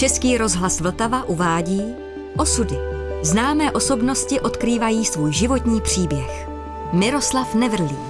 Český rozhlas Vltava uvádí Osudy. Známé osobnosti odkrývají svůj životní příběh. Miroslav Nevrlý.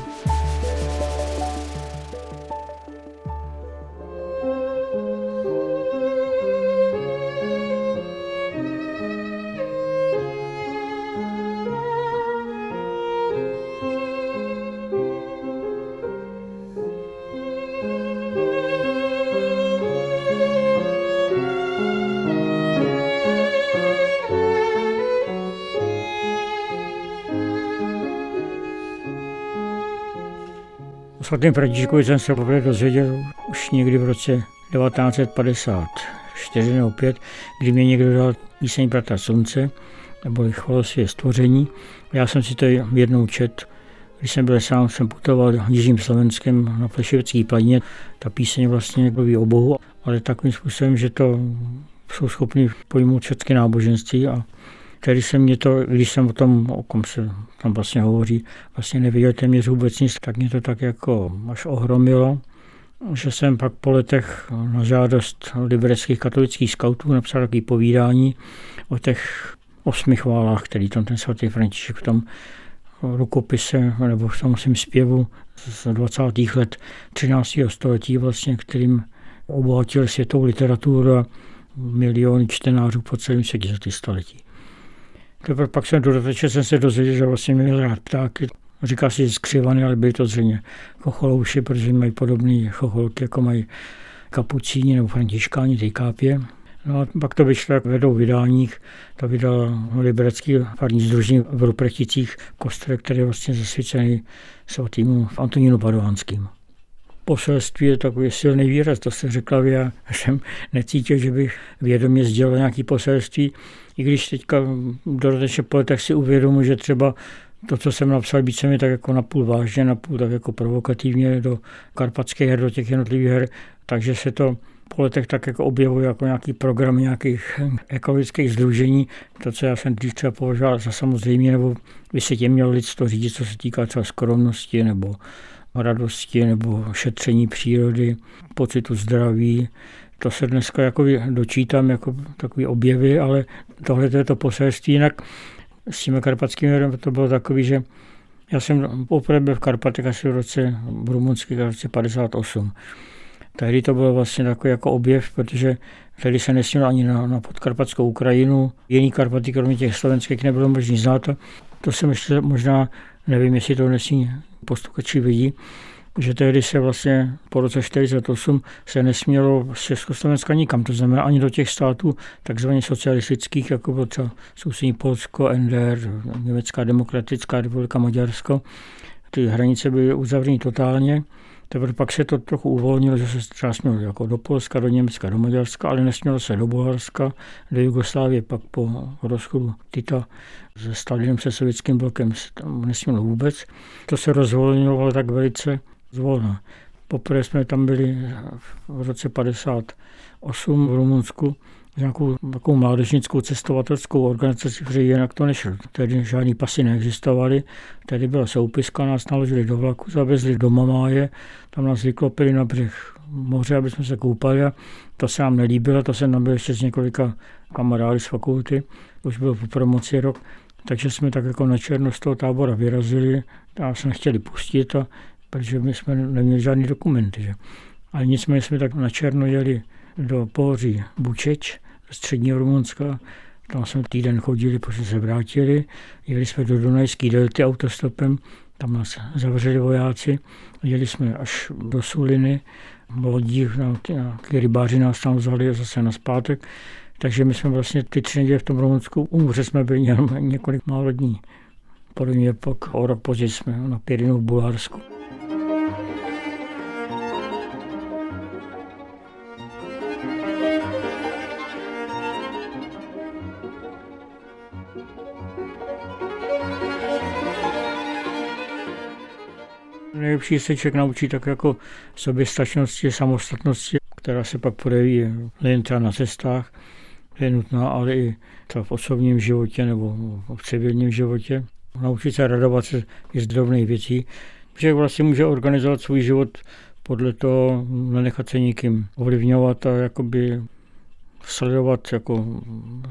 Svatém Františkovi jsem se poprvé dozvěděl už někdy v roce 1954 nebo 5, kdy mě někdo dal píseň Bratra Slunce, nebo chvalosvě stvoření. Já jsem si to jednou čet, když jsem byl sám, jsem putoval Jižním Slovenskem na Plešovický planině. Ta píseň vlastně mluví o Bohu, ale takovým způsobem, že to jsou schopni pojmout všechny náboženství a Tedy se mě to, když jsem o tom, o kom se tam vlastně hovoří, vlastně nevěděl téměř vůbec nic, tak mě to tak jako až ohromilo, že jsem pak po letech na žádost libereckých katolických skautů napsal takové povídání o těch osmi chválách, který tam ten svatý František v tom rukopise nebo v tom svém zpěvu z 20. let 13. století vlastně, kterým obohatil světovou literaturu a miliony čtenářů po celém světě za ty století. Teprve pak jsem dodatečně jsem se dozvěděl, že vlastně měl rád ptáky. Říká si skřivaný, ale byly to zřejmě chocholouši, protože mají podobné chocholky, jako mají kapucíni nebo františkáni, ty kápě. No a pak to vyšlo, jak vedou vydáních. To vydal liberecký farní združení v Ruprechticích kostel, který je vlastně zasvěcený svatýmu Antonínu Padovanským. Poselství je takový silný výraz, to se řekla, já jsem necítil, že bych vědomě sdělil nějaký poselství, i když teďka dodatečně po letech si uvědomuji, že třeba to, co jsem napsal, být se mi tak jako napůl vážně, napůl tak jako provokativně do karpatských her, do těch jednotlivých her, takže se to po letech tak jako objevuje jako nějaký program nějakých ekologických združení. To, co já jsem dřív třeba považoval za samozřejmě, nebo by se tím mělo lidstvo řídit, co se týká třeba skromnosti nebo radosti nebo šetření přírody, pocitu zdraví, to se dneska jako dočítám jako takový objevy, ale tohle je to poselství. Jinak s tím karpatským jadem to bylo takový, že já jsem poprvé byl v Karpatech asi v roce, v rumunských v roce 58. Tehdy to bylo vlastně takový jako objev, protože tehdy se nesmělo ani na, na podkarpatskou Ukrajinu. Jiný Karpaty, kromě těch slovenských, nebylo možné znát. To jsem ještě možná, nevím, jestli to nesmí posluchači vidí, že tehdy se vlastně po roce 1948 se nesmělo z Československa nikam, to znamená ani do těch států takzvaně socialistických, jako bylo třeba sousední Polsko, NDR, Německá demokratická republika, Maďarsko. Ty hranice byly uzavřeny totálně. Teprve pak se to trochu uvolnilo, že se třeba smělo jako do Polska, do Německa, do Maďarska, ale nesmělo se do Bulharska, do Jugoslávie, pak po rozchodu Tita se Stalinem se sovětským blokem se tam nesmělo vůbec. To se rozvolňovalo tak velice zvolna. Poprvé jsme tam byli v roce 58 v Rumunsku nějakou takovou mládežnickou cestovatelskou organizaci, protože jinak to nešlo. Tedy žádný pasy neexistovaly, tedy byla soupiska, nás naložili do vlaku, zavezli do Mamáje, tam nás vyklopili na břeh moře, aby jsme se koupali a to se nám nelíbilo, to jsem tam byl ještě s několika kamarády z fakulty, už byl po promoci rok, takže jsme tak jako na černo z toho tábora vyrazili a jsme chtěli pustit a protože my jsme neměli žádný dokumenty. Že? Ale nicméně jsme tak na černo jeli do pohoří Bučeč, středního Rumunska, tam jsme týden chodili, protože se vrátili, jeli jsme do Dunajské delty autostopem, tam nás zavřeli vojáci, jeli jsme až do Suliny, lodí, ty rybáři nás tam vzali zase na zpátek, takže my jsme vlastně ty tři neděle v tom Rumunsku, u jsme byli několik málo dní. Podobně pak o rok později jsme na Pěrinu v Bulharsku. Nejlepší se člověk naučí tak jako soběstačnosti, samostatnosti, která se pak projeví nejen třeba na cestách, je nutná, ale i třeba v osobním životě nebo v civilním životě. Naučit se radovat se i z drobných věcí. Člověk vlastně může organizovat svůj život podle toho, nenechat se nikým ovlivňovat a jakoby sledovat jako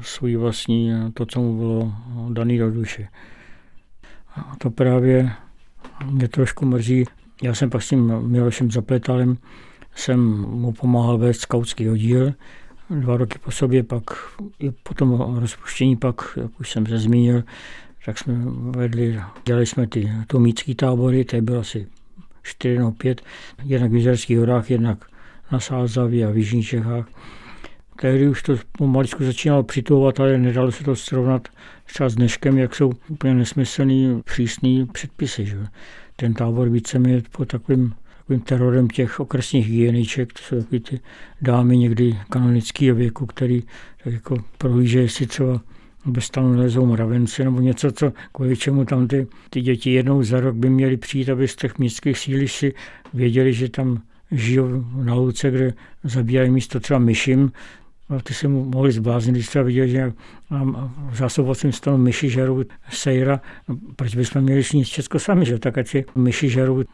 svůj vlastní, to, co mu bylo daný do duše. A to právě mě trošku mrzí. Já jsem pak s tím Milošem Zapletalem jsem mu pomáhal vést skautský oddíl. Dva roky po sobě, pak i po tom rozpuštění, pak, jak už jsem se zmínil, tak jsme vedli, dělali jsme ty tomícký tábory, to bylo asi 4 nebo 5, jednak v Jizerských horách, jednak na Sázavě a v Jižních Čechách. Tehdy už to pomaličku začínalo přitouvat, ale nedalo se to srovnat třeba s dneškem, jak jsou úplně nesmyslný, přísný předpisy. Že? Ten tábor víceméně pod takovým, takovým terorem těch okresních hygieniček, to jsou takový ty dámy někdy kanonického věku, který tak jako prohlíže, jestli třeba bez tam lezou mravenci nebo něco, co, kvůli čemu tam ty, ty děti jednou za rok by měly přijít, aby z těch městských síliš věděli, že tam žijou na louce, kde zabíjají místo třeba myším, ty se mohli zbláznit, když třeba viděl, že mám v zásobovacím stanu myši žerou sejra, no, proč bychom měli sníst Česko sami, že? tak ať si myši žerou,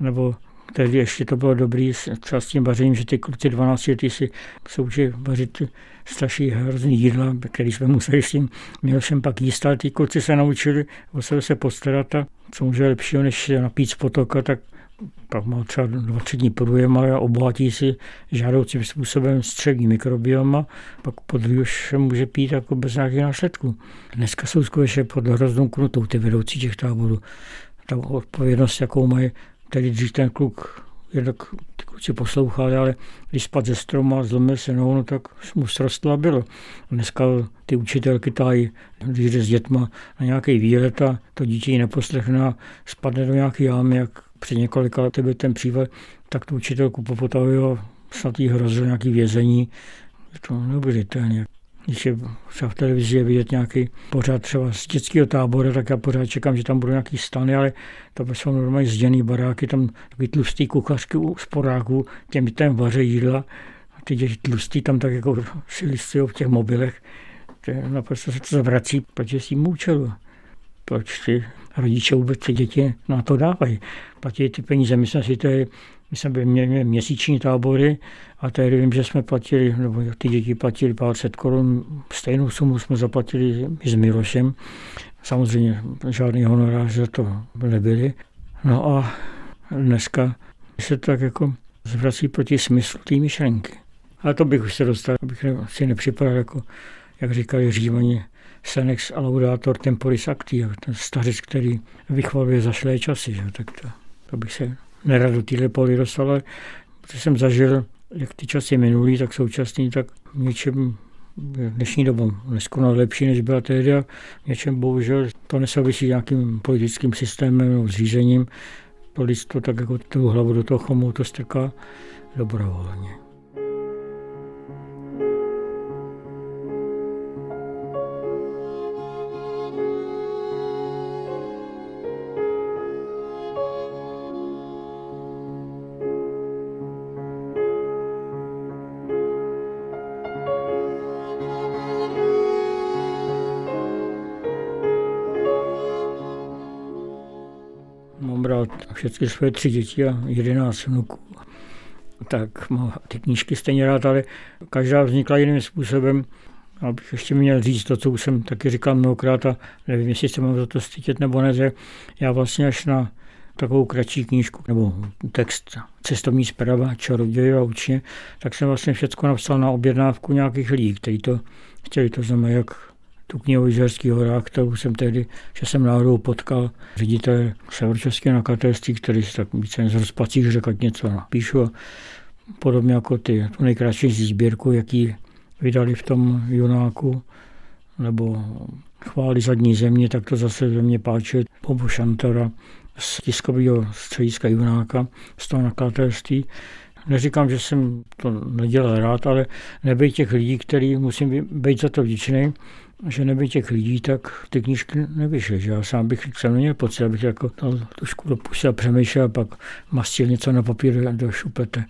nebo tehdy ještě to bylo dobrý třeba s tím vařením, že ty kluci 12 letý si se učí vařit strašný hrozný jídla, který jsme museli s tím Milošem pak jíst, ale ty kluci se naučili o sebe se postarat a co může lepšího, než napít z potoka, tak pak má třeba dva, tři dní průjem a obohatí si žádoucím způsobem střevní mikrobioma, pak pod už může pít jako bez nějakých následků. Dneska jsou skutečně pod hroznou knutou ty vedoucí těch táborů. Ta odpovědnost, jakou mají, tedy dřív ten kluk jednak ty kluci poslouchali, ale když spad ze stromu a zlomil se nohu, no, tak mu srostla bylo. Dneska ty učitelky tají, když jde s dětma na nějaký výlet a to dítě ji neposlechne a spadne do nějaké jámy, jak před několika lety byl ten případ, tak tu učitelku popotavil snad jí hrozil nějaký vězení. To neuvěřitelně. Když je třeba v televizi je vidět nějaký pořád třeba z dětského tábora, tak já pořád čekám, že tam budou nějaký stany, ale to jsou normálně zděný baráky, tam takový tlustý kuchařky u sporáků, těm tam vaře jídla. A ty děti tlustý tam tak jako si listují v těch mobilech. To je naprosto se to zavrací, protože si jim účelu. Proč ty rodiče vůbec ty děti na to dávají? Platí ty peníze, myslím si, to je my jsme měli měsíční tábory a tehdy vím, že jsme platili, nebo ty děti platili 500 korun, stejnou sumu jsme zaplatili i s Milošem. Samozřejmě žádný honorář za to nebyli. No a dneska se tak jako zvrací proti smyslu té myšlenky. Ale to bych už se dostal, abych si nepřipadal jako, jak říkali římani, senex laudator temporis acti, ten stařec, který vychvaluje zašlé časy, že? tak to, to bych se nerad do téhle poli dostal, ale protože jsem zažil, jak ty časy minulý, tak současný, tak něčem dnešní dobu neskonal lepší, než byla tehdy a něčem bohužel to nesouvisí nějakým politickým systémem nebo zřízením. To lidstvo tak jako tu hlavu do toho chomu to strká dobrovolně. Všechny své tři děti a jedenáct vnuků. Tak má ty knížky stejně rád, ale každá vznikla jiným způsobem. Abych ještě měl říct to, co už jsem taky říkal mnohokrát a nevím, jestli se mám za to stydět nebo ne, že já vlastně až na takovou kratší knížku nebo text cestovní zpráva čaroděj a učně, tak jsem vlastně všechno napsal na objednávku nějakých lidí, kteří to chtěli, to znamená, jak tu knihu o Jižerských horách, kterou jsem tehdy, že jsem náhodou potkal ředitel Severočeského nakladatelství, který se tak více z rozpacích řekl, něco napíšu. A podobně jako ty, tu nejkratší sbírku, jaký vydali v tom Junáku, nebo chváli zadní země, tak to zase ze mě páče Bobu Šantora z tiskového střediska Junáka, z toho nakladatelství. Neříkám, že jsem to nedělal rád, ale nebyl těch lidí, který musím být za to vděčný, že neby těch lidí, tak ty knížky nevyšly. Že já sám bych jsem neměl pocit, abych jako to trošku dopustil a přemýšlel a pak mastil něco na papír do šupete.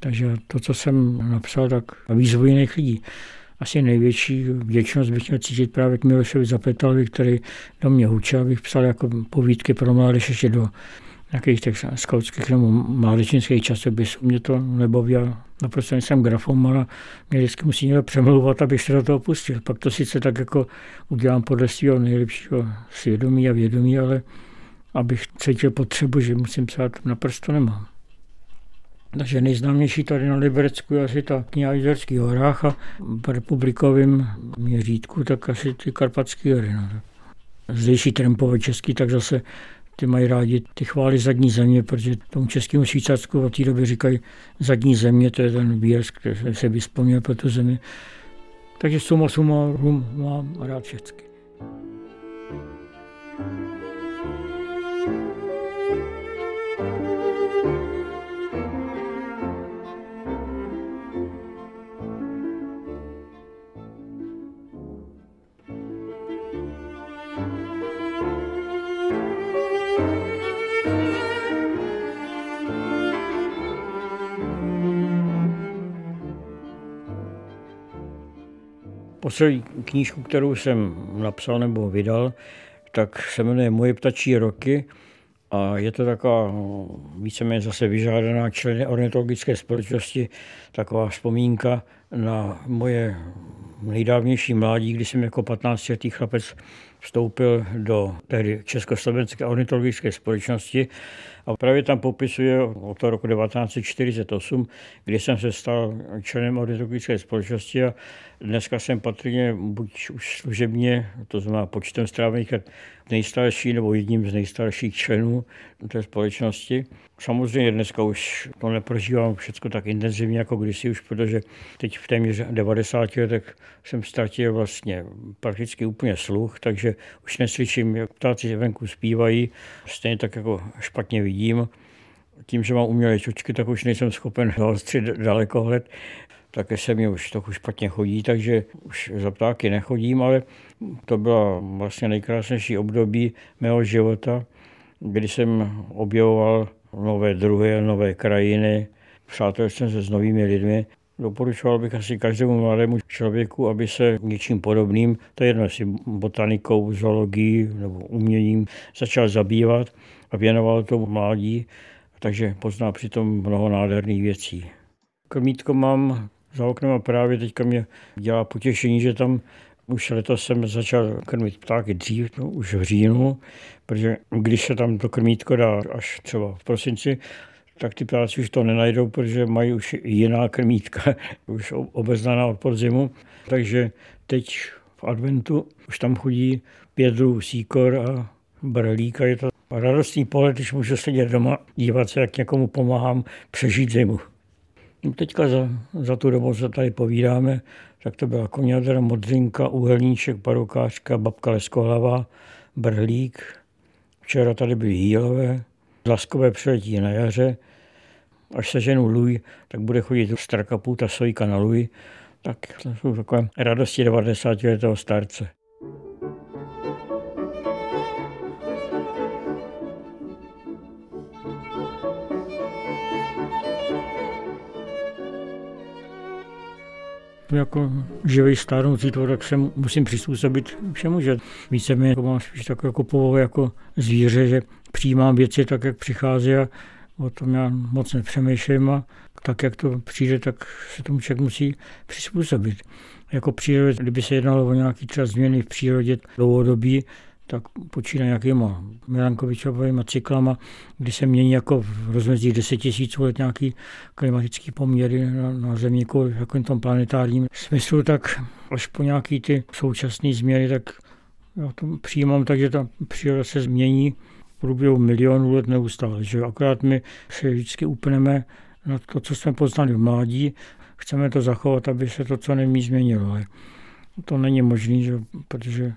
Takže to, co jsem napsal, tak výzvu jiných lidí. Asi největší vděčnost bych měl cítit právě k Milošovi Zapletalovi, který do mě hučel, abych psal jako povídky pro mládež ještě do nějakých těch skautských nebo mládežnických časopisů. Mě to nebaví naprosto nejsem ale mě vždycky musí někdo přemlouvat, abych se do toho pustil. Pak to sice tak jako udělám podle svého nejlepšího svědomí a vědomí, ale abych cítil potřebu, že musím psát, naprosto nemám. Takže nejznámější tady na Liberecku je asi ta kniha Jizerský horách a v republikovém měřítku tak asi ty Karpatské hory. No. Zdejší trampové český, tak zase ty mají rádi ty chvály zadní země, protože tomu českému Švýcarsku v té době říkají zadní země, to je ten výraz, který se vyspomněl pro tu zemi. Takže suma suma rum mám rád všechny. Poslední knížku, kterou jsem napsal nebo vydal, tak se jmenuje Moje ptačí roky a je to taková víceméně zase vyžádaná členy ornitologické společnosti, taková vzpomínka na moje nejdávnější mládí, kdy jsem jako 15-letý chlapec vstoupil do tehdy Československé ornitologické společnosti a právě tam popisuje od toho roku 1948, kdy jsem se stal členem ornitologické společnosti a dneska jsem patrně buď už služebně, to znamená počtem strávených nejstarší nebo jedním z nejstarších členů té společnosti. Samozřejmě dneska už to neprožívám všechno tak intenzivně jako kdysi už, protože teď v téměř 90 letech jsem ztratil vlastně prakticky úplně sluch, takže už neslyším, jak ptáci venku zpívají, stejně tak jako špatně vidím. Tím, že mám umělé čočky, tak už nejsem schopen zaostřit dalekohled. Také se mi už trochu špatně chodí, takže už za ptáky nechodím, ale to byla vlastně nejkrásnější období mého života, kdy jsem objevoval nové druhy, nové krajiny, přátel jsem se s novými lidmi. Doporučoval bych asi každému mladému člověku, aby se něčím podobným, to je jedno, jestli botanikou, zoologií nebo uměním, začal zabývat a věnoval to mládí, takže pozná přitom mnoho nádherných věcí. Krmítko mám za oknem a právě teďka mě dělá potěšení, že tam už letos jsem začal krmit ptáky dřív, no, už v říjnu, protože když se tam to krmítko dá až třeba v prosinci, tak ty ptáci už to nenajdou, protože mají už jiná krmítka, už obeznaná od podzimu. Takže teď v adventu už tam chodí pět druhů síkor a brelík a je to radostný pohled, když můžu sedět doma, dívat se, jak někomu pomáhám přežít zimu. No, teďka za, za tu dobu, co tady povídáme, tak to byla konědra, modřinka, uhelníček, parukářka, babka leskohlava, brhlík. Včera tady byly jílové, laskové přeletí na jaře. Až se ženu Luj, tak bude chodit straka ta sojka na Luj. Tak to jsou takové radosti 90 letého starce. jako živý stárnoucí tvor, tak se musím přizpůsobit všemu, že víceméně jako mám spíš tak jako povahu jako zvíře, že přijímám věci tak, jak přichází a o tom já moc nepřemýšlím a tak, jak to přijde, tak se tomu člověk musí přizpůsobit. Jako příroda, kdyby se jednalo o nějaký třeba změny v přírodě dlouhodobí, tak počíná nějakýma Milankovičovými cyklama, kdy se mění jako v rozmezí 10 tisíc let nějaký klimatický poměry na, na Zemi, jako v tom planetárním smyslu, tak až po nějaký ty současné změny, tak já to přijímám tak, že ta příroda se změní průběhu milionů let neustále. Že akorát my se vždycky upneme na to, co jsme poznali v mládí, chceme to zachovat, aby se to co nejméně změnilo. Ale to není možné, protože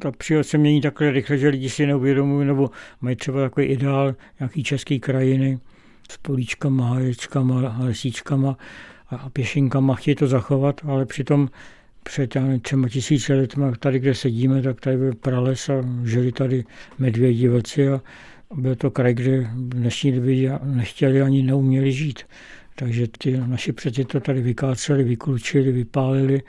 ta příroda se mění takhle rychle, že lidi si neuvědomují, nebo mají třeba takový ideál nějaký české krajiny s políčkama, haječkama, lesíčkama a pěšinkama, chtějí to zachovat, ale přitom před třema tisíci lety, tady, kde sedíme, tak tady byl prales a žili tady medvědi, vlci a byl to kraj, kde dnešní době nechtěli ani neuměli žít. Takže ty naši předci to tady vykáceli, vyklučili, vypálili.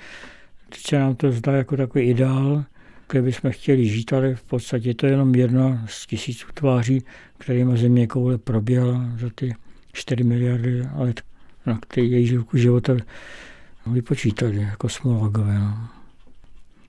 Teď se nám to zdá jako takový ideál, kde bychom chtěli žít, ale v podstatě to je jenom jedna z tisíců tváří, kterými země koule proběhla za ty 4 miliardy let, na který její života vypočítali jako. No.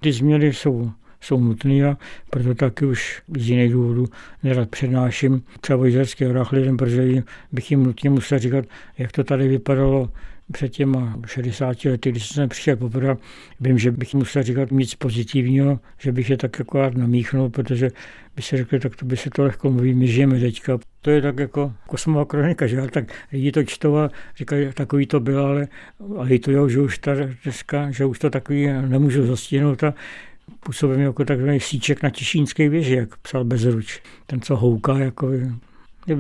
Ty změny jsou jsou nutné a proto taky už z jiných důvodů nerad přednáším třeba o jizerských lidem, protože bych jim nutně musel říkat, jak to tady vypadalo před těma 60 lety, když jsem přišel poprvé, vím, že bych musel říkat nic pozitivního, že bych je tak jako namíchnul, protože by se řekli, tak to by se to lehko mluví, my žijeme teďka. To je tak jako kosmová kronika, že? Tak lidi to čtou a říkají, takový to bylo, ale, ale to jo, že už ta dneska, že už to takový nemůžu zastihnout a působím jako takový síček na Těšínské věži, jak psal Bezruč. Ten, co houká, jako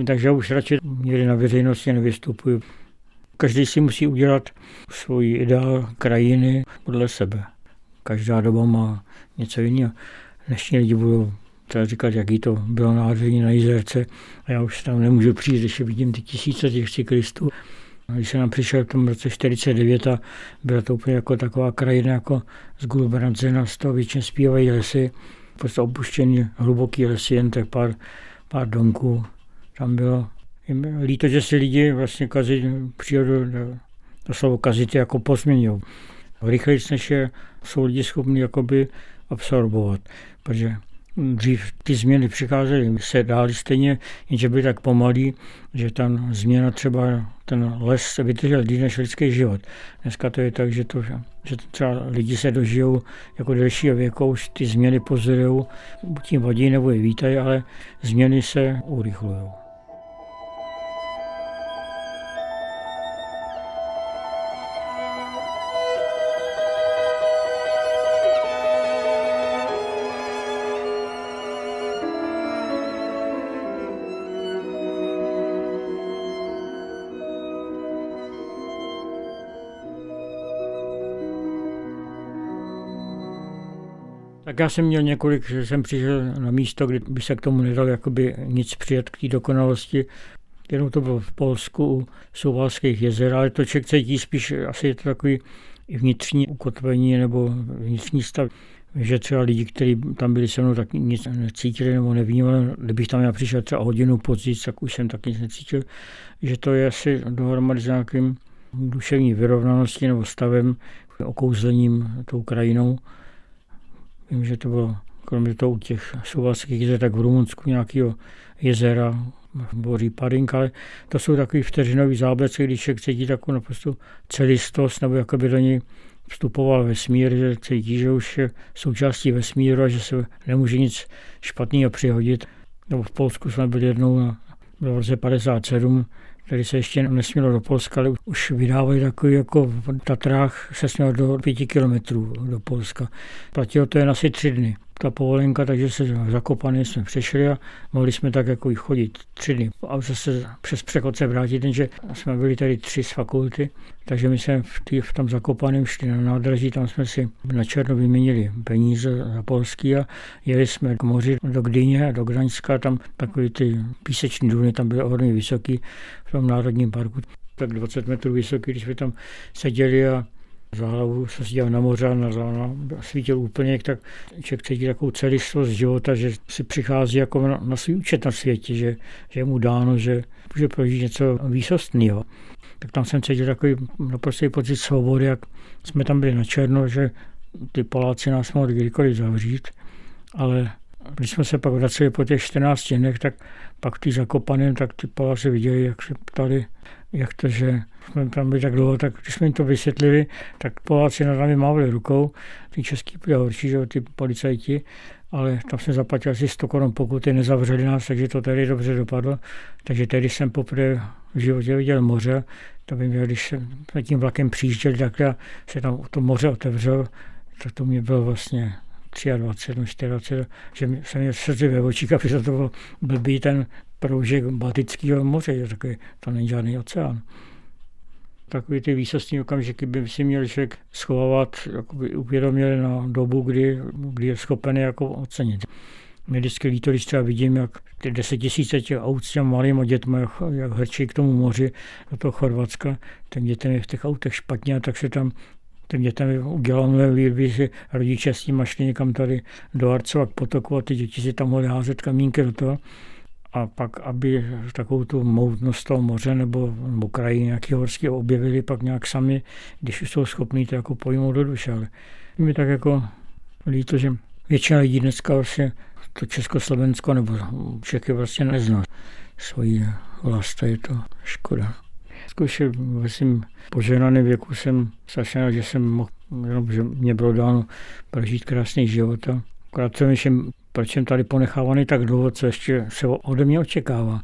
takže já už radši někdy na veřejnosti nevystupuju. Každý si musí udělat svůj ideál krajiny podle sebe. Každá doba má něco jiného. Dnešní lidi budou teda říkat, jaký to bylo nádherný na Jizerce a já už tam nemůžu přijít, když vidím ty tisíce těch cyklistů. Když jsem přišel v tom roce 49 a byla to úplně jako taková krajina jako z Gulbrandzena, z toho většině zpívají lesy, prostě opuštěný hluboký lesy, jen tak pár, pár domků tam bylo. Líto, že si lidi vlastně kazí přírodu, to slovo kazit jako pozměňují. Rychleji, než je, jsou lidi schopni jakoby absorbovat, protože Dřív ty změny přicházely, se dály stejně, jenže byly tak pomalý, že ta změna třeba, ten les se vydržel díl než lidský život. Dneska to je tak, že, to, že třeba lidi se dožijou jako delšího věku, už ty změny pozorují, buď tím vadí nebo je vítají, ale změny se urychlují. Tak já jsem měl několik, že jsem přišel na místo, kde by se k tomu nedal jakoby nic přijet k té dokonalosti. Jenom to bylo v Polsku u Souvalských jezer, ale to člověk cítí spíš, asi je to takový vnitřní ukotvení nebo vnitřní stav že třeba lidi, kteří tam byli se mnou, tak nic necítili nebo nevnímali. Kdybych tam já přišel třeba hodinu později, tak už jsem taky nic necítil. Že to je asi dohromady s nějakým duševní vyrovnaností nebo stavem, okouzlením tou krajinou. Vím, že to bylo kromě toho u těch suvalských jezer, tak v Rumunsku nějakého jezera, boří Padink, ale to jsou takový vteřinový záblecky, když člověk cítí takovou naprosto celistost, nebo jako by do něj vstupoval vesmír, že cítí, že už je součástí vesmíru a že se nemůže nic špatného přihodit. Nebo v Polsku jsme byli jednou, na, bylo v roce 57, který se ještě nesmělo do Polska, ale už vydávají takový jako v Tatrách se smělo do pěti kilometrů do Polska. Platilo to jen asi tři dny ta povolenka, takže se zakopané jsme přešli a mohli jsme tak jako i chodit tři dny. A zase přes přechod se vrátit, jenže jsme byli tady tři z fakulty, takže my jsme v, tý, v tom zakopaném šli na nádraží, tam jsme si na černo vyměnili peníze za polský a jeli jsme k moři do Gdyně a do Gdaňska, tam takový ty píseční důny tam byly hodně vysoký v tom národním parku tak 20 metrů vysoký, když jsme tam seděli a za hlavu se dělal na moře a na, na, svítil úplně, tak člověk cítí takovou celistvost života, že si přichází jako na, na svůj účet na světě, že, že je mu dáno, že může prožít něco výsostného. Tak tam jsem cítil takový naprostý pocit svobody, jak jsme tam byli na černo, že ty Poláci nás mohli kdykoliv zavřít, ale když jsme se pak vraceli po těch 14 dnech, tak pak ty zakopaném, tak ty Poláci viděli, jak se ptali, jak to, že jsme tam byli tak dlouho, tak když jsme jim to vysvětlili, tak Poláci na nami mávali rukou, ty český bude horší, že ty policajti, ale tam jsme zaplatili asi 100 korun pokuty, nezavřeli nás, takže to tady dobře dopadlo. Takže tady jsem poprvé v životě viděl moře, to vím, že když jsme tím vlakem přijížděli, tak se tam to moře otevřelo, tak to mě bylo vlastně 23, 24, že jsem měl srdce ve očích, aby to bylo blbý ten proužek Baltického moře, že takový, to není žádný oceán. Takový ty výsostní okamžiky by si měl člověk schovávat jakoby uvědoměle na dobu, kdy, kdy je schopen jako ocenit. Mě vždycky líto, když třeba vidím, jak ty desetitisíce těch aut s těmi malými dětmi, jak, jak hrčí k tomu moři, do toho Chorvatska, ten dětem je v těch autech špatně, tak se tam Ten udělal nové líby, že rodiče s ním šli někam tady do Arcova k potoku a ty děti si tam mohly házet kamínky do toho. A pak, aby takovou tu moudnost toho moře nebo, nebo kraji nějaký horský objevili pak nějak sami, když jsou schopní to jako pojmout do duše. Ale mi tak jako líto, že většina lidí dneska vlastně to Československo nebo Čechy vlastně nezná svoji vlast je to škoda. Zkoušel ve svým poženaném věku jsem strašně že jsem mohl, že mě bylo dáno prožít krásný život. A akorát jsem proč jsem tady ponechávaný tak dlouho, co ještě se ode mě očekává.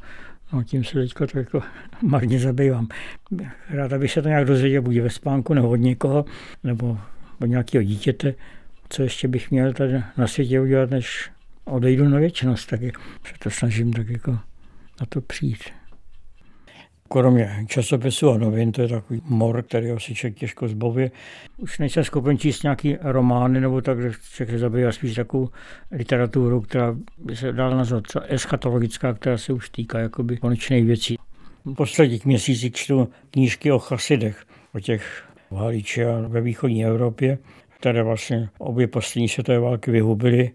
No tím se teďka to jako marně zabývám. Rád, abych se to nějak dozvěděl, buď ve spánku, nebo od někoho, nebo od nějakého dítěte, co ještě bych měl tady na světě udělat, než odejdu na věčnost, tak se to snažím tak jako na to přijít. Kromě časopisu a novin, to je takový mor, který si člověk těžko zbavuje. Už nejsem schopen číst nějaký romány, nebo tak, že se zabývá spíš takovou literaturu, která by se dala nazvat eschatologická, která se už týká jakoby konečných věcí. Posledních měsících čtu knížky o chasidech, o těch v Haliči a ve východní Evropě, které vlastně obě poslední světové války vyhubily.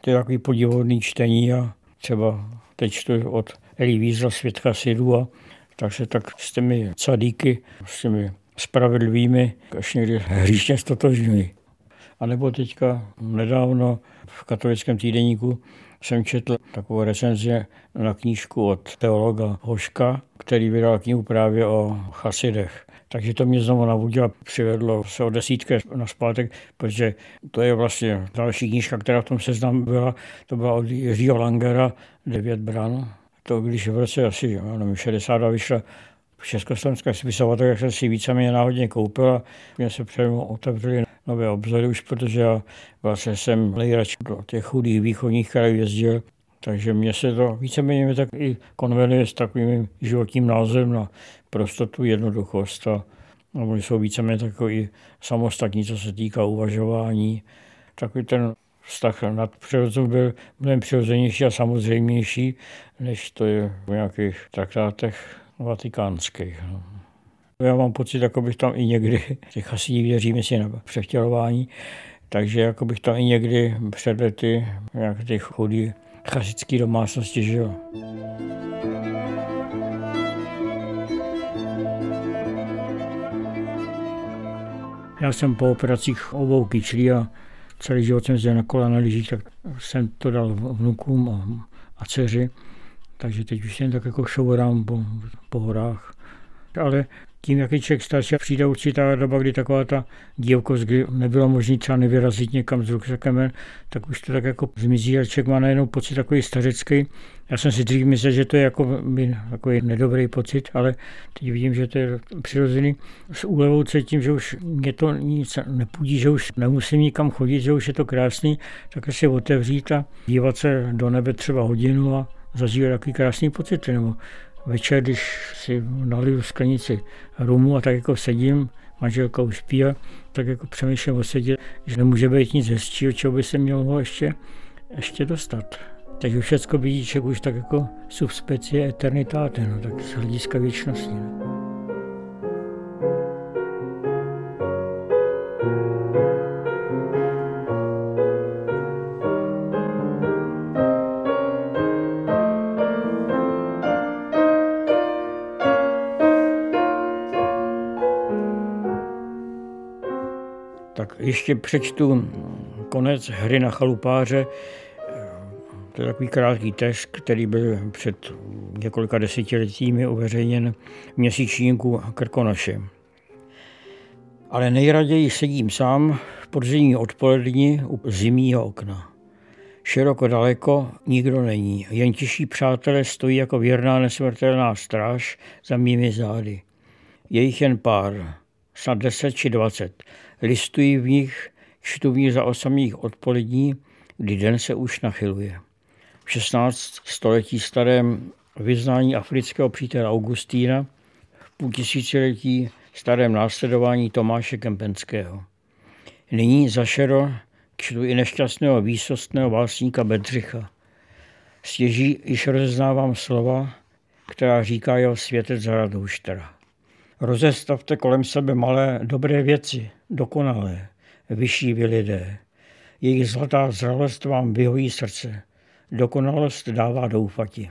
To je takový podivodný čtení a třeba teď čtu od Eli Wiesla Svět chasidů a tak se tak s těmi cadíky, s těmi spravedlivými až někdy hříšně stotožňují. A nebo teďka nedávno v katolickém týdeníku jsem četl takovou recenzi na knížku od teologa Hoška, který vydal knihu právě o chasidech. Takže to mě znovu navodilo a přivedlo se o desítky na zpátek, protože to je vlastně další knížka, která v tom seznamu byla. To byla od Jiřího Langera, Devět bran to, když v roce asi nevím, 62 vyšla v československé spisovatelé, tak jsem si víceméně náhodně koupil a mě se přede otevřely nové obzory už, protože já vlastně jsem nejradši do těch chudých východních krajů jezdil, takže mě se to víceméně tak i konvenuje s takovým životním názorem na prostotu, jednoduchost a no, oni jsou víceméně takový samostatní, co se týká uvažování. Takový ten vztah nad přirozenou byl mnohem přirozenější a samozřejmější, než to je v nějakých traktátech vatikánských. No. Já mám pocit, jako bych tam i někdy, těch asi věříme si na převtělování, takže jako bych tam i někdy před lety nějaké těch chudý chasické domácnosti žil. Já jsem po operacích obou kyčlí a celý život jsem zde na kole na lyžích, tak jsem to dal vnukům a, a dceři. Takže teď už jen tak jako šourám po, po horách. Ale tím, jak je člověk starší, přijde určitá doba, kdy taková ta dílkost, kdy nebylo možné třeba nevyrazit někam z ruksakem, tak už to tak jako zmizí a člověk má najednou pocit takový stařecký. Já jsem si dřív myslel, že to je jako takový nedobrý pocit, ale teď vidím, že to je přirozený. S úlevou cítím, že už mě to nic nepůjdí, že už nemusím nikam chodit, že už je to krásný, tak si otevřít a dívat se do nebe třeba hodinu a zažívat takový krásný pocit. Nebo večer, když si naliju sklenici rumu a tak jako sedím, manželka už spí, tak jako přemýšlím o sedě, že nemůže být nic hezčího, čeho by se mělo ještě, ještě dostat. Takže všechno vidí že už tak jako subspecie eternitáte, no, tak z hlediska věčnosti. No. Ještě přečtu konec hry na chalupáře. To je takový krátký text, který byl před několika desetiletími uveřejněn v měsíčníku Krkonoše. Ale nejraději sedím sám v podzimní odpoledni u zimního okna. Široko daleko nikdo není, jen tiší přátelé stojí jako věrná nesmrtelná stráž za mými zády. Je jich jen pár, snad deset či dvacet. Listují v nich, čtu v nich za osamých odpolední, kdy den se už nachyluje. V 16 století starém vyznání afrického přítele Augustína, v půl tisíciletí starém následování Tomáše Kempenského. Nyní zašero čtu i nešťastného výsostného básníka Bedřicha. Stěží již rozeznávám slova, která říká jeho světec Zaradouštera. Rozestavte kolem sebe malé dobré věci, dokonalé, vyšší vy lidé. Jejich zlatá zralost vám vyhojí srdce. Dokonalost dává doufati.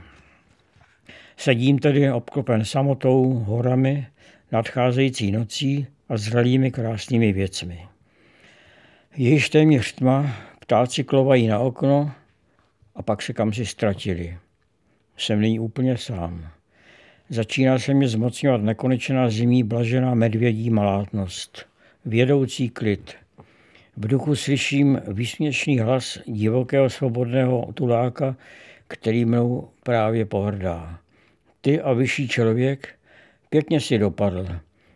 Sedím tedy obklopen samotou, horami, nadcházející nocí a zralými krásnými věcmi. Je již téměř tma, ptáci klovají na okno a pak se kam si ztratili. Jsem nyní úplně sám. Začíná se mi zmocňovat nekonečná zimí blažená medvědí malátnost. Vědoucí klid. V duchu slyším výsměšný hlas divokého svobodného tuláka, který mnou právě pohrdá. Ty a vyšší člověk, pěkně si dopadl.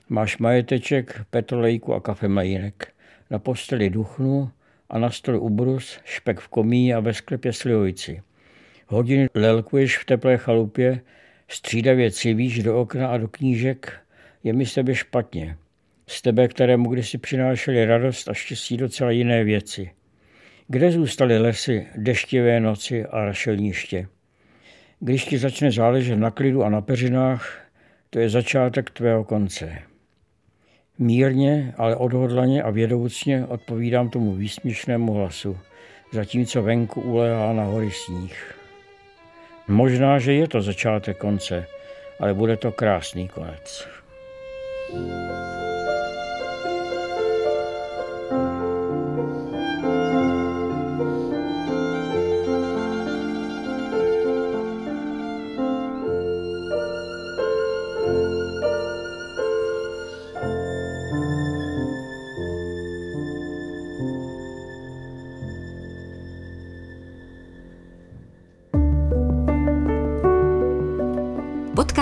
Máš majeteček, petrolejku a kafemlejnek. Na posteli duchnu a na stole ubrus, špek v komíně a ve sklepě slivojci. Hodiny lelkuješ v teplé chalupě, střídavě civíš do okna a do knížek, je mi s tebe špatně. Z tebe, kterému kdysi přinášeli radost a štěstí docela jiné věci. Kde zůstaly lesy, deštivé noci a rašelniště? Když ti začne záležet na klidu a na peřinách, to je začátek tvého konce. Mírně, ale odhodlaně a vědoucně odpovídám tomu výsměšnému hlasu, zatímco venku uléhá na hory sníh. Možná, že je to začátek konce, ale bude to krásný konec. thank you